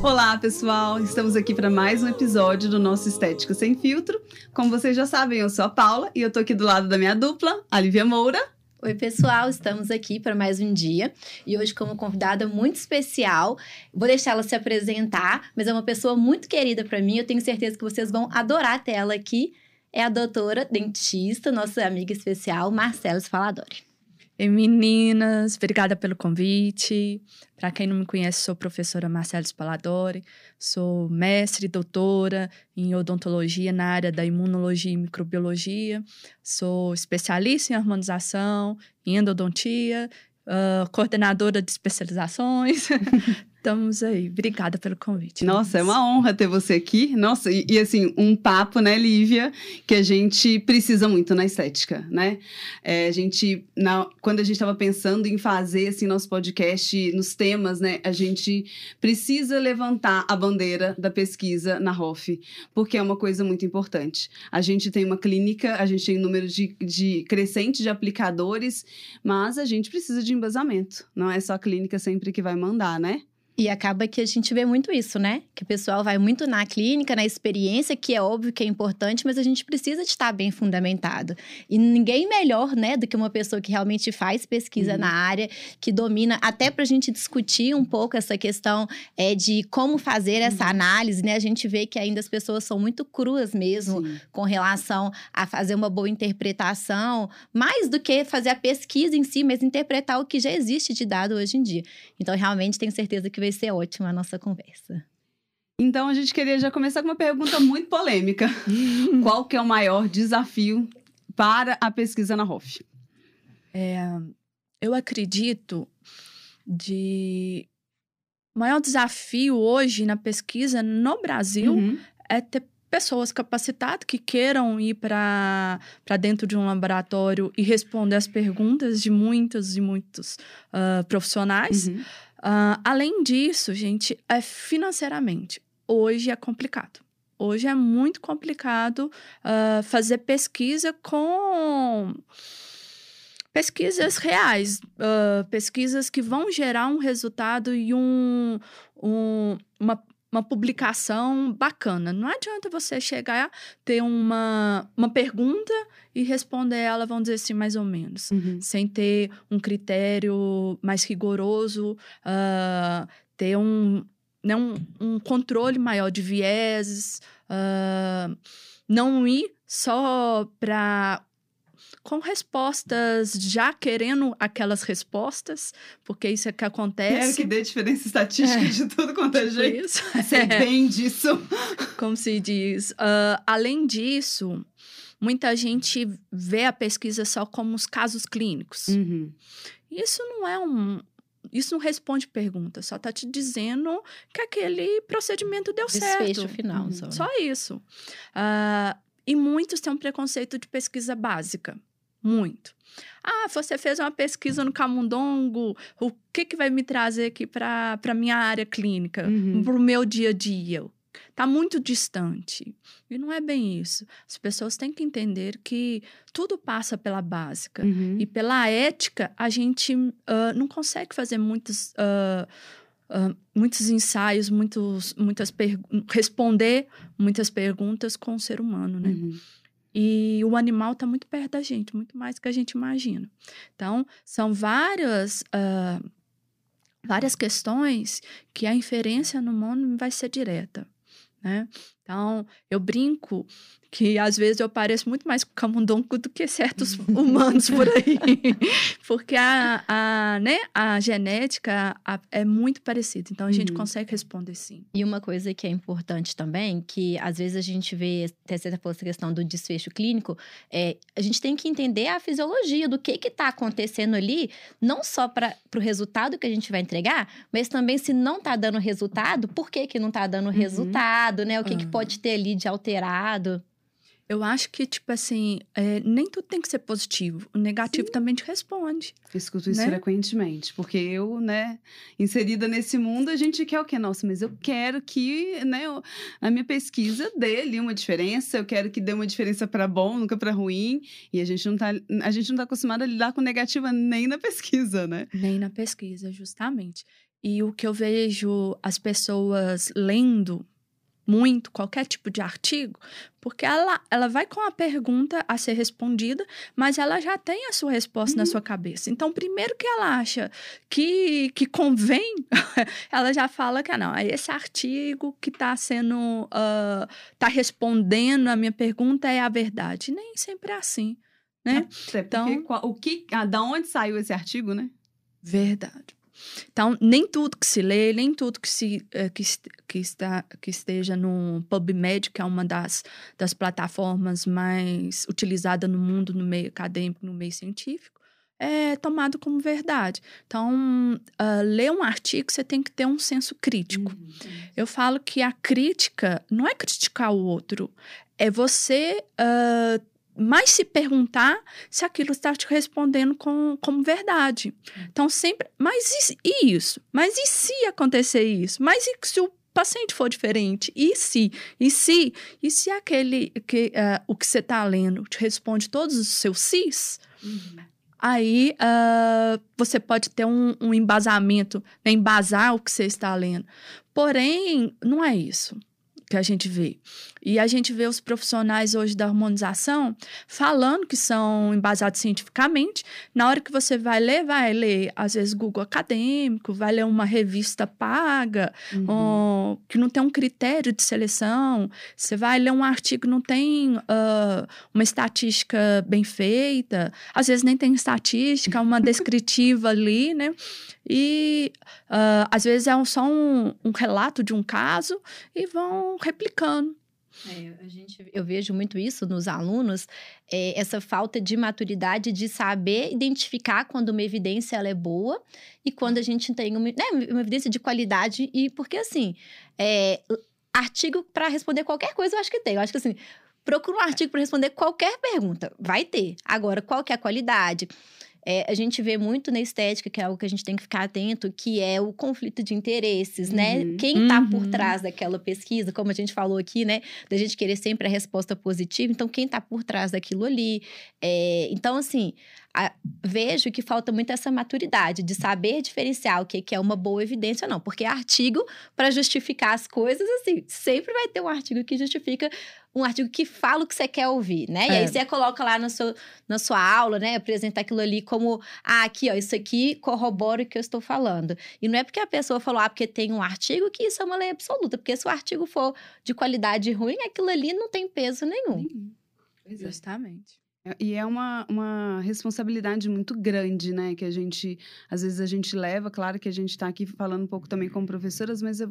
Olá, pessoal! Estamos aqui para mais um episódio do nosso Estética Sem Filtro. Como vocês já sabem, eu sou a Paula e eu tô aqui do lado da minha dupla, a Lívia Moura. Oi, pessoal, estamos aqui para mais um dia e hoje, como convidada muito especial, vou deixar ela se apresentar, mas é uma pessoa muito querida para mim. Eu tenho certeza que vocês vão adorar ter ela aqui. É a doutora dentista, nossa amiga especial, Marcela Spaladori. E meninas, obrigada pelo convite. Para quem não me conhece, sou professora Marcela Spaladori, sou mestre e doutora em odontologia na área da imunologia e microbiologia, sou especialista em harmonização, em endodontia, uh, coordenadora de especializações, Estamos aí. Obrigada pelo convite. Nossa, é uma honra ter você aqui. Nossa, e, e, assim, um papo, né, Lívia, que a gente precisa muito na estética, né? É, a gente, na, quando a gente estava pensando em fazer, assim, nosso podcast, nos temas, né, a gente precisa levantar a bandeira da pesquisa na ROF, porque é uma coisa muito importante. A gente tem uma clínica, a gente tem um número de, de crescente de aplicadores, mas a gente precisa de embasamento. Não é só a clínica sempre que vai mandar, né? E acaba que a gente vê muito isso, né? Que o pessoal vai muito na clínica, na experiência, que é óbvio que é importante, mas a gente precisa de estar bem fundamentado. E ninguém melhor, né, do que uma pessoa que realmente faz pesquisa uhum. na área, que domina, até para a gente discutir um pouco essa questão é, de como fazer essa uhum. análise, né? A gente vê que ainda as pessoas são muito cruas mesmo Sim. com relação a fazer uma boa interpretação, mais do que fazer a pesquisa em si, mas interpretar o que já existe de dado hoje em dia. Então, realmente tenho certeza que vai ser ótima a nossa conversa. Então a gente queria já começar com uma pergunta muito polêmica. Qual que é o maior desafio para a pesquisa na ROF? É, eu acredito de o maior desafio hoje na pesquisa no Brasil uhum. é ter pessoas capacitadas que queiram ir para dentro de um laboratório e responder as perguntas de muitos e muitos uh, profissionais. Uhum. Uh, além disso, gente, é financeiramente. Hoje é complicado. Hoje é muito complicado uh, fazer pesquisa com pesquisas reais, uh, pesquisas que vão gerar um resultado e um, um, uma uma publicação bacana. Não adianta você chegar, ter uma, uma pergunta e responder ela, vamos dizer assim, mais ou menos, uhum. sem ter um critério mais rigoroso, uh, ter um, né, um, um, controle maior de vieses, uh, não ir só para com respostas, já querendo aquelas respostas, porque isso é que acontece. Quero que dê diferença estatística é. de tudo quanto é tipo jeito. Isso. Sei é. bem disso. Como se diz. Uh, além disso, muita gente vê a pesquisa só como os casos clínicos. Uhum. Isso não é um, isso não responde pergunta, só está te dizendo que aquele procedimento deu Desfecho certo. Desfecho final. Uhum. Só, só isso. Uh, e muitos têm um preconceito de pesquisa básica. Muito. Ah, você fez uma pesquisa no camundongo, o que, que vai me trazer aqui para a minha área clínica, uhum. para o meu dia a dia? Está muito distante. E não é bem isso. As pessoas têm que entender que tudo passa pela básica. Uhum. E pela ética, a gente uh, não consegue fazer muitos. Uh, Uh, muitos ensaios, muitos, muitas responder muitas perguntas com o ser humano, né? Uhum. E o animal está muito perto da gente, muito mais do que a gente imagina. Então, são várias, uh, várias questões que a inferência no humano vai ser direta, né? Então, eu brinco que às vezes eu pareço muito mais camundongo do que certos humanos por aí. Porque a, a, né, a genética a, é muito parecida. Então, a gente uhum. consegue responder sim. E uma coisa que é importante também, que às vezes a gente vê, até você falou essa questão do desfecho clínico, é, a gente tem que entender a fisiologia do que está acontecendo ali, não só para o resultado que a gente vai entregar, mas também se não está dando resultado, por que, que não está dando uhum. resultado, né? O que, uhum. que pode ter ali de alterado. Eu acho que, tipo assim, é, nem tudo tem que ser positivo. O negativo Sim. também te responde. Eu escuto isso né? frequentemente, porque eu, né, inserida nesse mundo, a gente quer o quê? Nossa, mas eu quero que, né, a minha pesquisa dê ali uma diferença, eu quero que dê uma diferença para bom, nunca para ruim. E a gente não tá, a gente não tá acostumado a lidar com negativa nem na pesquisa, né? Nem na pesquisa, justamente. E o que eu vejo as pessoas lendo muito qualquer tipo de artigo, porque ela, ela vai com a pergunta a ser respondida, mas ela já tem a sua resposta uhum. na sua cabeça. Então, primeiro que ela acha que, que convém, ela já fala que ah, não, esse artigo que está sendo, está uh, respondendo a minha pergunta é a verdade. Nem sempre é assim, né? É, então, o que, ah, da onde saiu esse artigo, né? Verdade. Então, nem tudo que se lê, nem tudo que, se, eh, que, que, está, que esteja no PubMed, que é uma das, das plataformas mais utilizadas no mundo, no meio acadêmico, no meio científico, é tomado como verdade. Então, uh, ler um artigo, você tem que ter um senso crítico. Uhum. Eu falo que a crítica não é criticar o outro, é você uh, mais se perguntar se aquilo está te respondendo com, como verdade. Então, sempre. Mas e, e isso? Mas e se acontecer isso? Mas e se o paciente for diferente? E se? E se? E se aquele que uh, o que você está lendo te responde todos os seus sis? Uhum. Aí uh, você pode ter um, um embasamento, né, embasar o que você está lendo. Porém, não é isso que a gente vê. E a gente vê os profissionais hoje da harmonização falando que são embasados cientificamente. Na hora que você vai ler, vai ler, às vezes, Google acadêmico, vai ler uma revista paga, uhum. ou, que não tem um critério de seleção. Você vai ler um artigo que não tem uh, uma estatística bem feita, às vezes nem tem estatística, uma descritiva ali, né? E uh, às vezes é só um, um relato de um caso e vão replicando. É, gente, eu vejo muito isso nos alunos, é, essa falta de maturidade de saber identificar quando uma evidência ela é boa e quando a gente tem uma, né, uma evidência de qualidade. E porque, assim, é, artigo para responder qualquer coisa eu acho que tem. Eu acho que, assim, procura um artigo para responder qualquer pergunta. Vai ter. Agora, qual que é a qualidade? É, a gente vê muito na estética, que é algo que a gente tem que ficar atento, que é o conflito de interesses, né? uhum. né? Quem está uhum. por trás daquela pesquisa, como a gente falou aqui, né? Da gente querer sempre a resposta positiva. Então, quem está por trás daquilo ali? É, então, assim, a, vejo que falta muito essa maturidade de saber diferenciar o que, que é uma boa evidência ou não. Porque artigo, para justificar as coisas, assim, sempre vai ter um artigo que justifica um artigo que fala o que você quer ouvir, né? É. E aí você coloca lá no seu, na sua aula, né? Apresentar aquilo ali como, ah, aqui, ó, isso aqui corrobora o que eu estou falando. E não é porque a pessoa falou, ah, porque tem um artigo que isso é uma lei absoluta. Porque se o artigo for de qualidade ruim, aquilo ali não tem peso nenhum. Uhum. Justamente. É, e é uma, uma responsabilidade muito grande, né? Que a gente, às vezes, a gente leva. Claro que a gente está aqui falando um pouco também como professoras, mas é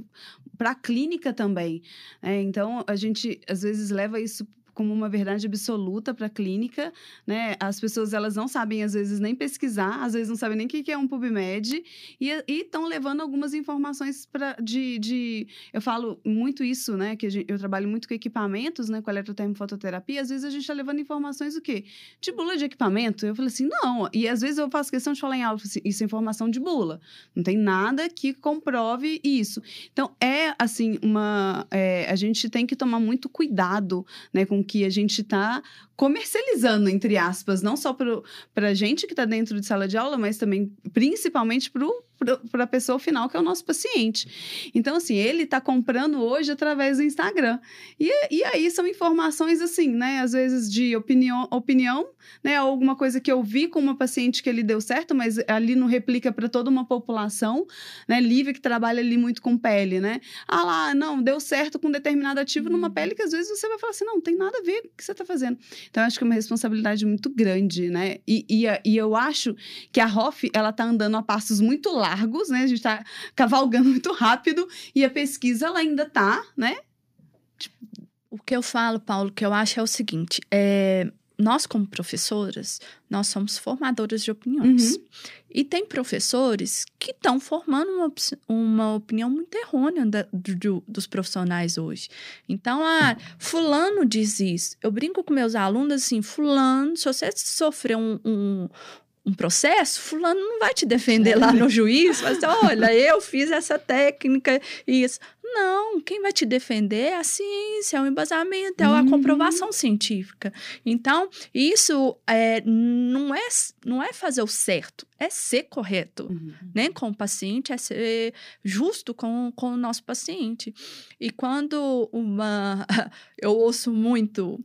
para a clínica também. Né? Então, a gente, às vezes, leva isso como uma verdade absoluta para a clínica, né? As pessoas elas não sabem às vezes nem pesquisar, às vezes não sabem nem o que é um PubMed e estão levando algumas informações para de, de, eu falo muito isso, né? Que gente, eu trabalho muito com equipamentos, né? Com eletrotermofototerapia, às vezes a gente está levando informações o quê? De bula de equipamento. Eu falei assim, não. E às vezes eu faço questão de falar em aula, assim, isso é informação de bula. Não tem nada que comprove isso. Então é assim uma, é, a gente tem que tomar muito cuidado, né? Com que a gente está comercializando, entre aspas, não só para a gente que está dentro de sala de aula, mas também, principalmente, para a pessoa final, que é o nosso paciente. Então, assim, ele está comprando hoje através do Instagram. E, e aí são informações, assim, né? Às vezes de opinião, opinião, né? Alguma coisa que eu vi com uma paciente que ele deu certo, mas ali não replica para toda uma população, né? Lívia, que trabalha ali muito com pele, né? Ah lá, não, deu certo com determinado ativo numa uhum. pele que às vezes você vai falar assim, não, não tem nada a ver com o que você está fazendo. Então, acho que é uma responsabilidade muito grande, né? E, e, e eu acho que a ROF, ela tá andando a passos muito largos, né? A gente está cavalgando muito rápido e a pesquisa, ela ainda tá, né? Tipo... O que eu falo, Paulo, que eu acho é o seguinte, é nós, como professoras, nós somos formadoras de opiniões. Uhum. E tem professores que estão formando uma, uma opinião muito errônea da, do, dos profissionais hoje. Então, ah, fulano diz isso. Eu brinco com meus alunos assim, fulano, se você sofreu um, um um processo, fulano não vai te defender lá no juiz, mas olha, eu fiz essa técnica e isso. Não, quem vai te defender é a ciência, é o embasamento, é a Uhum. comprovação científica. Então, isso é, não, é, não é fazer o certo, é ser correto Uhum. né, com o paciente, é ser justo com, com o nosso paciente. E quando uma. Eu ouço muito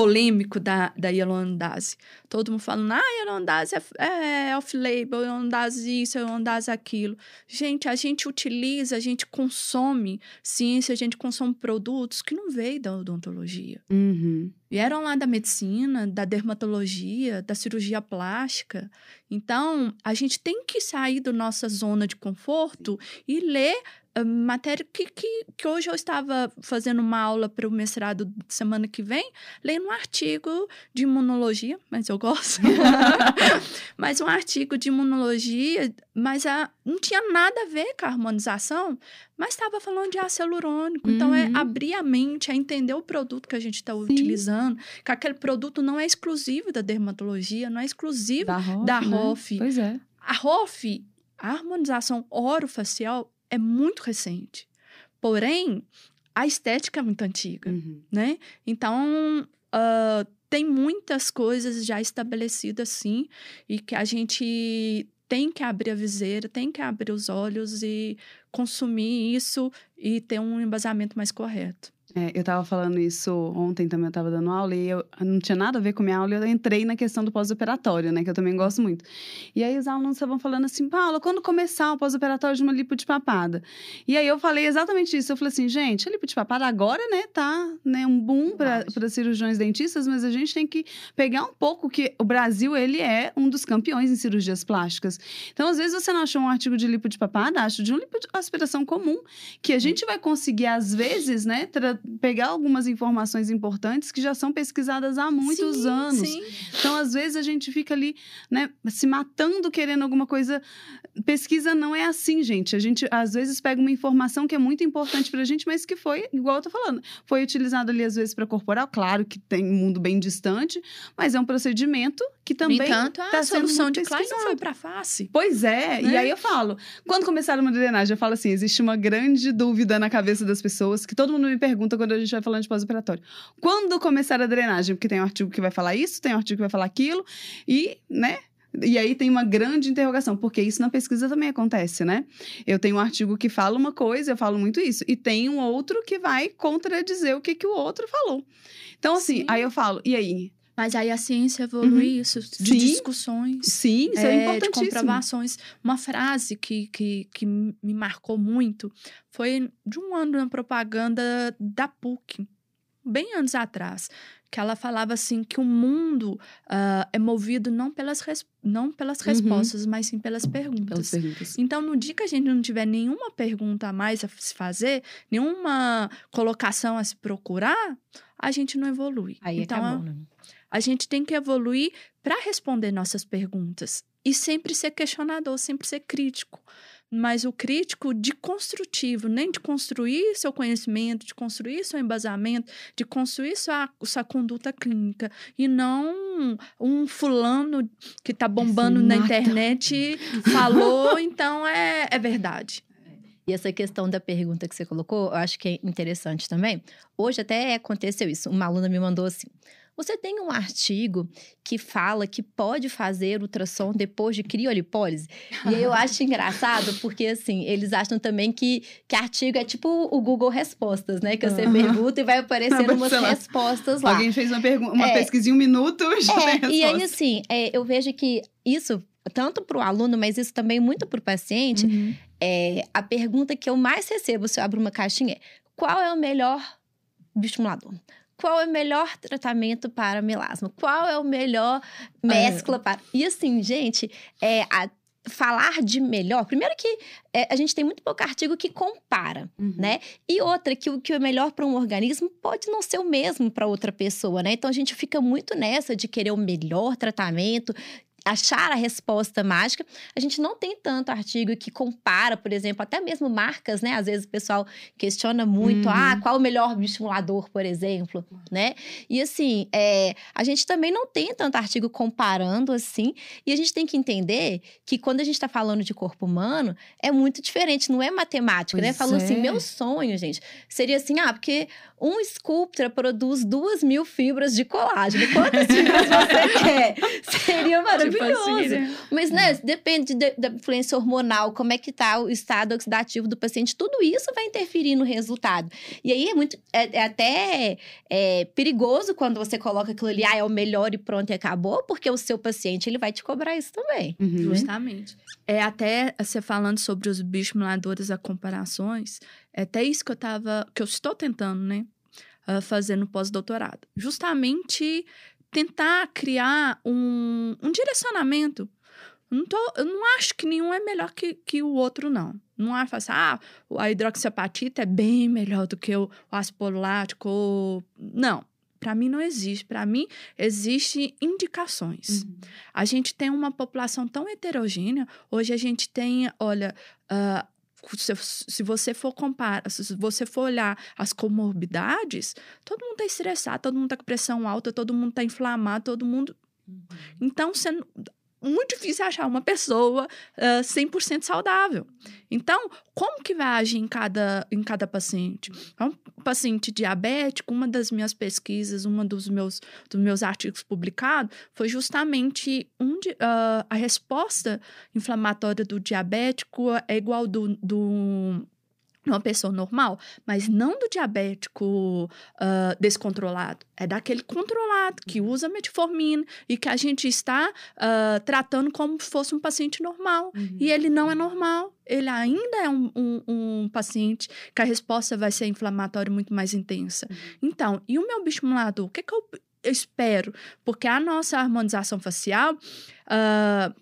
polêmico da, da Yolandase. Todo mundo falando, ah, Yolandase é, é off-label, Yolandase isso, Yolandase aquilo. Gente, a gente utiliza, a gente consome ciência, a gente consome produtos que não veio da odontologia. Uhum. Vieram lá da medicina, da dermatologia, da cirurgia plástica. Então, a gente tem que sair da nossa zona de conforto e ler matéria que, que, que hoje eu estava fazendo uma aula para o mestrado semana que vem, lendo um artigo de imunologia, mas eu gosto. mas um artigo de imunologia, mas a, não tinha nada a ver com a harmonização, mas estava falando de ácido hialurônico. Então, é Uhum. abrir a mente, é entender o produto que a gente está utilizando, que aquele produto não é exclusivo da dermatologia, não é exclusivo Da da né? Hoff. Pois é. a ROF, a harmonização orofacial, é muito recente. Porém, a estética é muito antiga, Uhum. né? Então, ah, tem muitas coisas já estabelecidas, sim, e que a gente tem que abrir a viseira, tem que abrir os olhos e consumir isso e ter um embasamento mais correto. É, eu tava falando isso ontem também, eu tava dando aula e eu não tinha nada a ver com minha aula, eu entrei na questão do pós-operatório, né, que eu também gosto muito. E aí os alunos estavam falando assim, Paula, quando começar o pós-operatório de uma lipo de papada? E aí eu falei exatamente isso, eu falei assim, gente, a lipo de papada agora, né, tá, né, um boom para cirurgiões dentistas, mas a gente tem que pegar um pouco que o Brasil, ele é um dos campeões em cirurgias plásticas. Então, às vezes você não achou um artigo de lipo de papada, acho de um lipo de aspiração comum, que a gente vai conseguir, às vezes, né, tra- pegar algumas informações importantes que já são pesquisadas há muitos Sim, anos. Sim. Então, às vezes, a gente fica ali, né, se matando querendo alguma coisa. Pesquisa não é assim, gente. A gente, às vezes, pega uma informação que é muito importante pra gente, mas que foi, igual eu tô falando, foi utilizado ali, às vezes, para corporal. Claro que tem um mundo bem distante, mas é um procedimento que também. no entanto, a tá sendo solução de Klein não foi para face. Pois é, e Né? aí eu falo, quando começaram uma drenagem, eu falo assim, existe uma grande dúvida na cabeça das pessoas, que todo mundo me pergunta quando a gente vai falando de pós-operatório. Quando começar a drenagem? Porque tem um artigo que vai falar isso, tem um artigo que vai falar aquilo, e, né, e aí tem uma grande interrogação, porque isso na pesquisa também acontece, né? Eu tenho um artigo que fala uma coisa, eu falo muito isso, e tem um outro que vai contradizer o que, que o outro falou. Então, assim, Sim. aí eu falo, e aí? Mas aí a ciência evolui isso, de Sim. discussões. Sim, isso é, é, de comprovações. Uma frase que, que, que me marcou muito foi de um ano na propaganda da PUC, bem anos atrás, que ela falava assim que o mundo ah, é movido não pelas, res- não pelas Uhum. respostas, mas sim pelas perguntas. Pelas perguntas. Então, no dia que a gente não tiver nenhuma pergunta a mais a se fazer, nenhuma colocação a se procurar, a gente não evolui. Aí então, acabou, né? A gente tem que evoluir para responder nossas perguntas e sempre ser questionador, sempre ser crítico. Mas o crítico de construtivo, nem de construir seu conhecimento, de construir seu embasamento, de construir sua, sua conduta clínica. E não um fulano que está bombando na mata. internet falou, então é, é verdade. E essa questão da pergunta que você colocou, eu acho que é interessante também. Hoje até aconteceu isso. Uma aluna me mandou assim: Você tem um artigo que fala que pode fazer ultrassom depois de criolipólise? E aí eu acho engraçado, porque assim, eles acham também que, que artigo é tipo o Google Respostas, né? Que você Aham. pergunta e vai aparecer umas lá. respostas lá. Alguém fez uma, uma É. pesquisa em um minuto, já tem É, e aí, assim, é, eu vejo que isso, tanto para o aluno, mas isso também muito para o paciente, Uhum. é, a pergunta que eu mais recebo se eu abro uma caixinha é: qual é o melhor bioestimulador? Qual é o melhor tratamento para melasma? Qual é o melhor mescla para. E assim, gente, é, a- falar de melhor. Primeiro que é, a gente tem muito pouco artigo que compara Uhum. né? E outra, que o que é melhor para um organismo pode não ser o mesmo para outra pessoa, né? Então a gente fica muito nessa de querer o melhor tratamento. Achar a resposta mágica. A gente não tem tanto artigo que compara, por exemplo, até mesmo marcas, né? Às vezes o pessoal questiona muito, Uhum. ah, qual o melhor estimulador, por exemplo, né? E assim, é, a gente também não tem tanto artigo comparando assim, e a gente tem que entender que quando a gente está falando de corpo humano, é muito diferente, não é matemática, né? Pois Falou assim, é. meu sonho, gente, seria assim, ah, porque um Sculptra produz duas mil fibras de colágeno. Quantas fibras você quer? Seria maravilhoso. Assim, né? Mas, né, depende de- da influência hormonal, como é que tá o estado oxidativo do paciente, tudo isso vai interferir no resultado. E aí é muito, é, é até é, perigoso quando você coloca aquilo ali, ah, é o melhor e pronto e acabou, porque o seu paciente, ele vai te cobrar isso também. Uhum. Justamente. É até você falando sobre os bioestimuladores a comparações, é até isso que eu tava, que eu estou tentando, né, ah, fazer no pós-doutorado. Justamente tentar criar um, um direcionamento. Não tô, eu não acho que nenhum é melhor que, que o outro, não. Não acho assim, ah, a hidroxiapatita é bem melhor do que o, o ácido lático. Não, para mim não existe. Para mim, existem indicações. Uhum. A gente tem uma população tão heterogênea. Hoje a gente tem, olha, ah, se, se você for comparar, se você for olhar as comorbidades, todo mundo está estressado, todo mundo está com pressão alta, todo mundo está inflamado, todo mundo. Então, você muito difícil achar uma pessoa ah, 100% saudável. Então, como que vai agir em cada, em cada paciente? É Um paciente diabético, uma das minhas pesquisas, uma dos meus, dos meus artigos publicados, foi justamente um de- ah, a resposta inflamatória do diabético é igual do, do uma pessoa normal, mas não do diabético ah, descontrolado. É daquele controlado que usa metformina e que a gente está ah, tratando como se fosse um paciente normal. Uhum. E ele não é normal. Ele ainda é um, um- um paciente que a resposta vai ser inflamatória muito mais intensa. Uhum. Então, e o meu bioestimulador? O que, que eu eu espero? Porque a nossa harmonização facial. ah,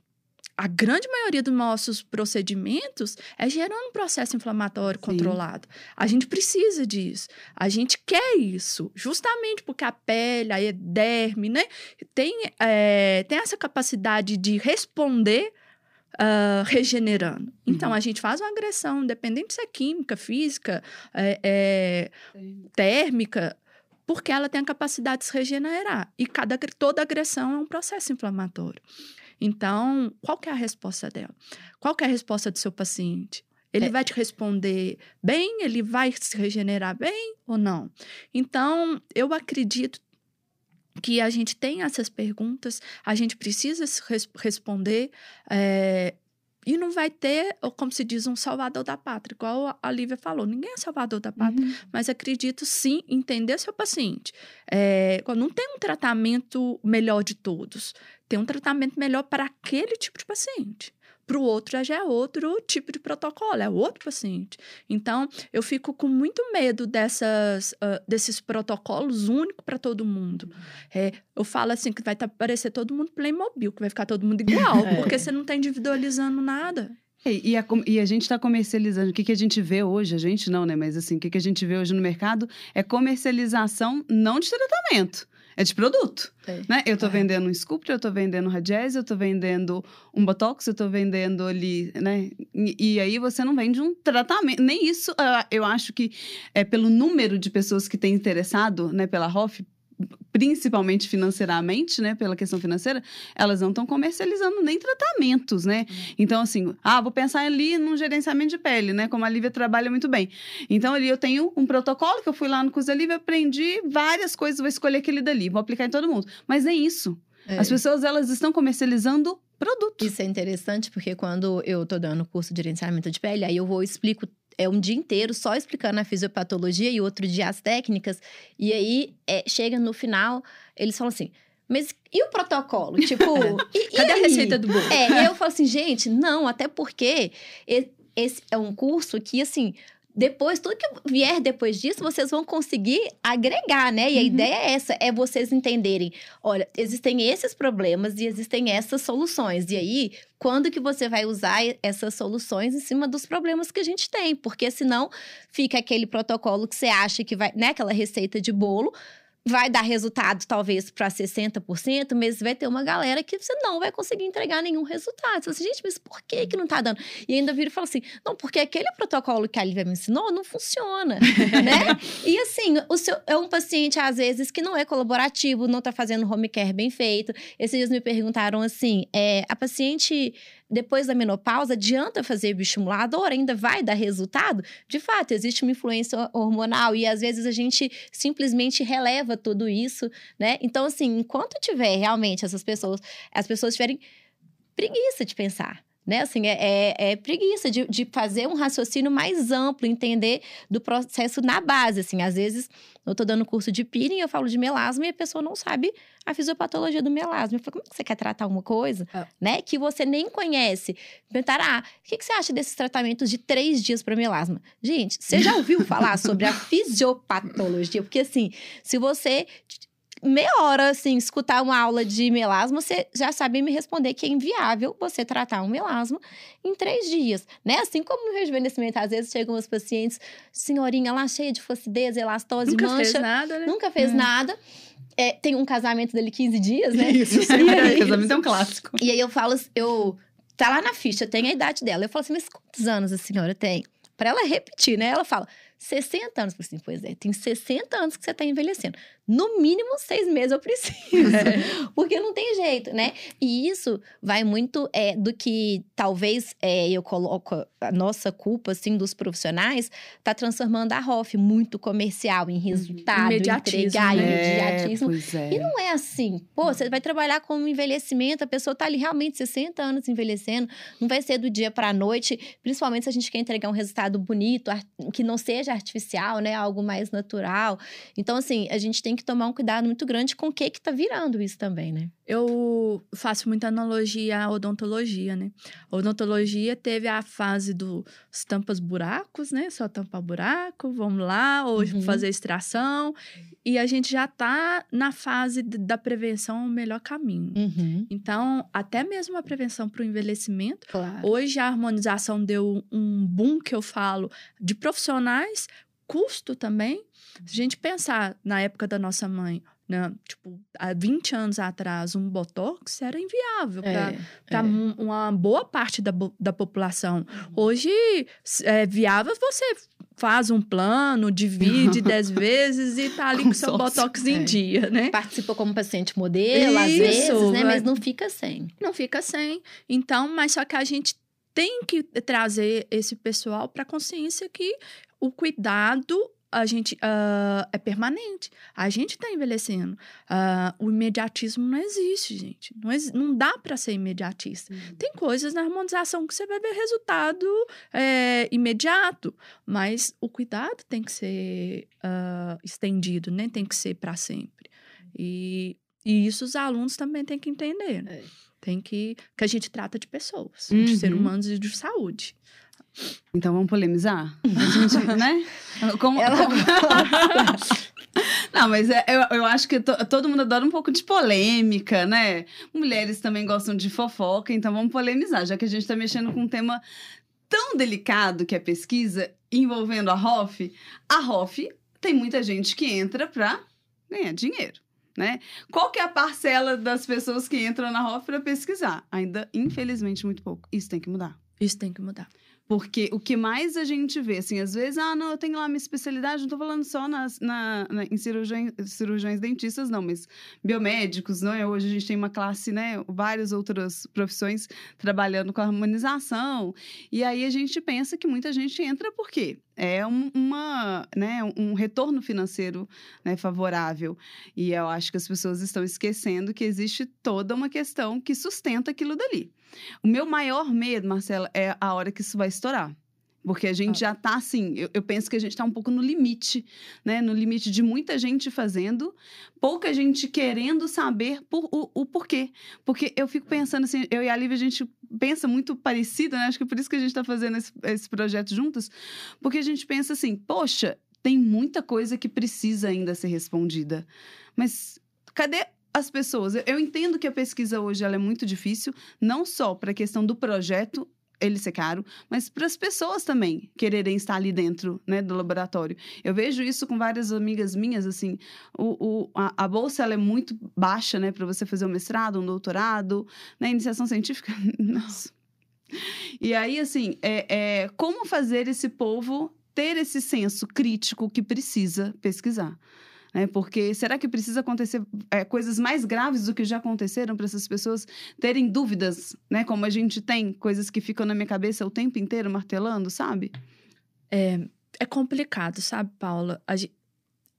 a grande maioria dos nossos procedimentos é gerando um processo inflamatório Sim. controlado. A gente precisa disso. A gente quer isso, justamente porque a pele, a ederme, né, tem, é, tem essa capacidade de responder ah, regenerando. Então, Uhum. a gente faz uma agressão, independente se é química, física, é, é, térmica, porque ela tem a capacidade de se regenerar. E cada, toda agressão é um processo inflamatório. Então, qual que é a resposta dela? Qual que é a resposta do seu paciente? Ele É. vai te responder bem? Ele vai se regenerar bem ou não? Então, eu acredito que a gente tem essas perguntas, a gente precisa se res- responder, é, e não vai ter, ou como se diz, um salvador da pátria, igual a Lívia falou. Ninguém é salvador da pátria Uhum. mas acredito sim entender seu paciente. É, não tem um tratamento melhor de todos, tem um tratamento melhor para aquele tipo de paciente. Para o outro já é outro tipo de protocolo, é outro paciente. Então, eu fico com muito medo dessas, ah, desses protocolos únicos para todo mundo. É, eu falo assim que vai tá, parecer todo mundo Playmobil, que vai ficar todo mundo igual, É. porque você não está individualizando nada. E, e a, e a gente está comercializando. O que, que a gente vê hoje? A gente não, né? Mas assim, o que, que a gente vê hoje no mercado é comercialização não de tratamento, é de produto. É. Né? Eu tô É. vendendo um Sculptra, eu tô vendendo um Radiese, eu tô vendendo um Botox, eu tô vendendo ali, né? E, e aí você não vende um tratamento. Nem isso, eu acho que é pelo número de pessoas que têm interessado, né, pela ROF, principalmente financeiramente, né, pela questão financeira, elas não estão comercializando nem tratamentos, né? Então, assim, ah, vou pensar ali num gerenciamento de pele, né? Como a Lívia trabalha muito bem. Então, ali eu tenho um protocolo que eu fui lá no curso da Lívia, aprendi várias coisas, vou escolher aquele dali, vou aplicar em todo mundo. Mas nem isso. É. As pessoas, elas estão comercializando produto. Isso é interessante porque quando eu tô dando curso de gerenciamento de pele, aí eu vou explico é um dia inteiro só explicando a fisiopatologia e outro dia as técnicas. E aí é, chega no final, eles falam assim: "Mas e o protocolo? Tipo, e, e Cadê a aí?" receita do bolo? É, e eu falo assim, gente, não, até porque e- esse é um curso que, assim, depois, tudo que vier depois disso, vocês vão conseguir agregar, né? E a Uhum. ideia é essa, é vocês entenderem, olha, existem esses problemas e existem essas soluções. E aí, quando que você vai usar essas soluções em cima dos problemas que a gente tem? Porque senão fica aquele protocolo que você acha que vai, né? Aquela receita de bolo, vai dar resultado talvez para 60%, mas vai ter uma galera que você não vai conseguir entregar nenhum resultado. Você fala assim, gente, mas por que que não tá dando? E ainda vira e fala assim, não, porque aquele protocolo que a Lívia me ensinou não funciona, né? E assim, o seu, é um paciente, às vezes, que não é colaborativo, não tá fazendo home care bem feito. Esses dias me perguntaram assim, é, a paciente depois da menopausa, adianta fazer bioestimulador? Ainda vai dar resultado? De fato, existe uma influência hormonal e às vezes a gente simplesmente releva tudo isso, né? Então, assim, enquanto tiver realmente essas pessoas, as pessoas tiverem preguiça de pensar né? Assim, é, é, é preguiça de, de, fazer um raciocínio mais amplo, entender do processo na base, assim. Às vezes, eu tô dando curso de peeling, eu falo de melasma e a pessoa não sabe a fisiopatologia do melasma. Eu falo, como é que você quer tratar uma coisa, ah. né? Que você nem conhece. Perguntar, ah, o que, que você acha desses tratamentos de três dias para melasma? Gente, você já ouviu falar sobre a fisiopatologia? Porque, assim, se você meia hora, assim, escutar uma aula de melasma, você já sabe me responder que é inviável você tratar um melasma em três dias, né? Assim como no rejuvenescimento, às vezes chegam os pacientes, senhorinha lá cheia de flacidez, elastose, nunca mancha. Fez nada, né? Nunca fez hum. nada. É, tem um casamento dele 15 dias, né? Isso, sempre aí, casamento é um clássico. E aí eu falo, eu... Tá lá na ficha, tem a idade dela. Eu falo assim, mas quantos anos a senhora tem? Para ela repetir, né? Ela fala, 60 anos. Eu assim, pois é, tem 60 anos que você está envelhecendo. No mínimo seis meses eu preciso. porque não tem jeito, né? E isso vai muito é, do que talvez é, eu coloco a nossa culpa, assim, dos profissionais, tá transformando a ROF muito comercial, em uhum. resultado, entregar, né? imediatismo. É, e não é assim. Pô, você vai trabalhar com envelhecimento, a pessoa tá ali realmente 60 anos envelhecendo, não vai ser do dia para a noite, principalmente se a gente quer entregar um resultado bonito, que não seja artificial, né? Algo mais natural. Então, assim, a gente tem que tomar um cuidado muito grande com o que que tá virando isso também, né? Eu faço muita analogia à odontologia, né? A odontologia teve a fase dos tampas buracos, né? Só tampar buraco, vamos lá, hoje uhum. fazer extração. E a gente já tá na fase da prevenção o melhor caminho. Uhum. Então, até mesmo a prevenção para o envelhecimento. Claro. Hoje a harmonização deu um boom que eu falo de profissionais, custo também. Se a gente pensar na época da nossa mãe, né? Tipo, há 20 anos atrás, um botox era inviável para é, é. uma boa parte da, da população. Uhum. Hoje, é viável você faz um plano, divide 10 vezes e tá ali com seu botox em é. dia, né? Participa como paciente modelo, Isso, às vezes, né? Mas não fica sem. Não fica sem. Então, mas só que a gente tem que trazer esse pessoal para consciência que o cuidado a gente uh, é permanente. A gente está envelhecendo. Uh, o imediatismo não existe, gente. Não, ex não dá para ser imediatista. Uhum. Tem coisas na harmonização que você vai ver resultado é, imediato, mas o cuidado tem que ser uh, estendido, nem né? tem que ser para sempre. E, e isso os alunos também têm que entender. Né? É. Tem que que a gente trata de pessoas, uhum. de seres humanos e de saúde. Então vamos polemizar? A gente, né? Como... Ela... Não, mas é, eu, eu acho que to, todo mundo adora um pouco de polêmica, né? Mulheres também gostam de fofoca, então vamos polemizar, já que a gente está mexendo com um tema tão delicado que é pesquisa envolvendo a ROF. A ROF tem muita gente que entra para ganhar dinheiro. Né? Qual que é a parcela das pessoas que entram na ROF para pesquisar? Ainda, infelizmente, muito pouco. Isso tem que mudar. Isso tem que mudar. Porque o que mais a gente vê, assim, às vezes, ah, não, eu tenho lá minha especialidade, não tô falando só nas, na, na, em cirurgiões, cirurgiões dentistas, não, mas biomédicos, não é? Hoje a gente tem uma classe, né, várias outras profissões trabalhando com harmonização. E aí a gente pensa que muita gente entra por quê? É um, uma, né, um retorno financeiro né, favorável. E eu acho que as pessoas estão esquecendo que existe toda uma questão que sustenta aquilo dali. O meu maior medo, Marcela, é a hora que isso vai estourar. Porque a gente ah. já está assim, eu, eu, penso que a gente está um pouco no limite, né? No limite de muita gente fazendo, pouca gente querendo saber por, o, o porquê. Porque eu fico pensando assim, eu e a Lívia, a gente pensa muito parecido, né? Acho que é por isso que a gente está fazendo esse, esse projeto juntos. Porque a gente pensa assim, poxa, tem muita coisa que precisa ainda ser respondida. Mas cadê as pessoas. Eu entendo que a pesquisa hoje ela é muito difícil, não só para a questão do projeto ele ser caro, mas para as pessoas também quererem estar ali dentro né, do laboratório. Eu vejo isso com várias amigas minhas, assim, o, o a, a, bolsa ela é muito baixa, né, para você fazer um mestrado, um doutorado, né, iniciação científica, nossa. E aí, assim, é, é, como fazer esse povo ter esse senso crítico que precisa pesquisar? Né? Porque será que precisa acontecer é, coisas mais graves do que já aconteceram para essas pessoas terem dúvidas, né? Como a gente tem, coisas que ficam na minha cabeça o tempo inteiro martelando, sabe? É, é complicado, sabe, Paula?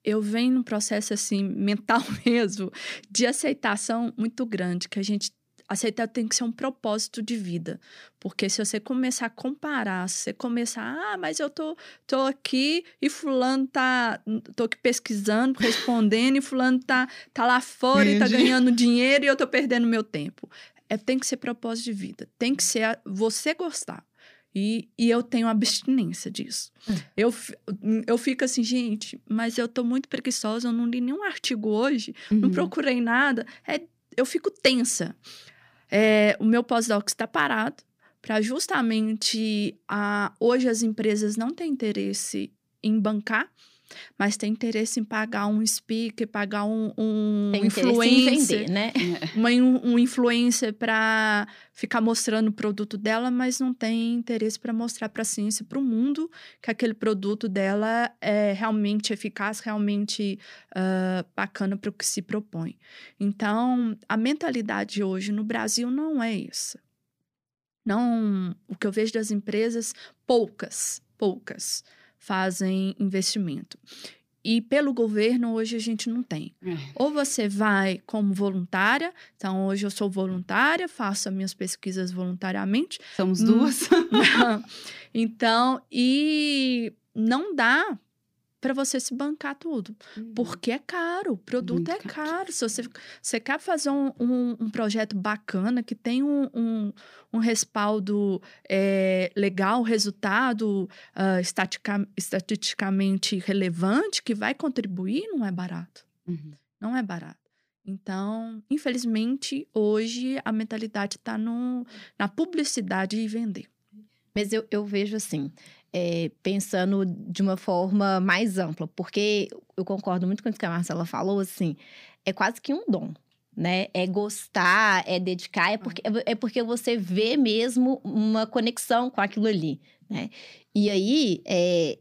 eu venho num processo assim mental mesmo de aceitação muito grande que a gente aceitar tem que ser um propósito de vida. Porque se você começar a comparar, se você começar, ah, mas eu tô, tô aqui e fulano tá, tô aqui pesquisando, respondendo, e fulano tá, tá lá fora Entendi. e tá ganhando dinheiro e eu tô perdendo meu tempo. É, tem que ser propósito de vida, tem que ser a, você gostar. E, e eu tenho abstinência disso. Hum. Eu, eu fico assim, gente, mas eu tô muito preguiçosa, eu não li nenhum artigo hoje, uhum. não procurei nada. É, eu fico tensa. É, o meu pós-doc está parado para justamente a, hoje as empresas não têm interesse em bancar, mas tem interesse em pagar um speaker, pagar um, um tem influencer, vender, né? uma, um, um influencer para ficar mostrando o produto dela, mas não tem interesse para mostrar para a ciência, para o mundo, que aquele produto dela é realmente eficaz, realmente uh, bacana para o que se propõe. Então, a mentalidade hoje no Brasil não é essa. Não, o que eu vejo das empresas, poucas, poucas fazem investimento. E pelo governo, hoje a gente não tem. É. Ou você vai como voluntária, então hoje eu sou voluntária, faço as minhas pesquisas voluntariamente. Somos duas. então, e não dá para você se bancar tudo. Uhum. Porque é caro, o produto Muito é caro. caro. Se você, você quer fazer um, um, um projeto bacana, que tem um, um, um respaldo é, legal, resultado uh, estatica, estatisticamente relevante, que vai contribuir, não é barato. Uhum. Não é barato. Então, infelizmente, hoje a mentalidade está na publicidade e vender. Mas eu, eu vejo assim, é, pensando de uma forma mais ampla, porque eu concordo muito com o que a Marcela falou, assim, é quase que um dom. Né? É gostar, é dedicar, é porque, é porque você vê mesmo uma conexão com aquilo ali, né? E aí, é,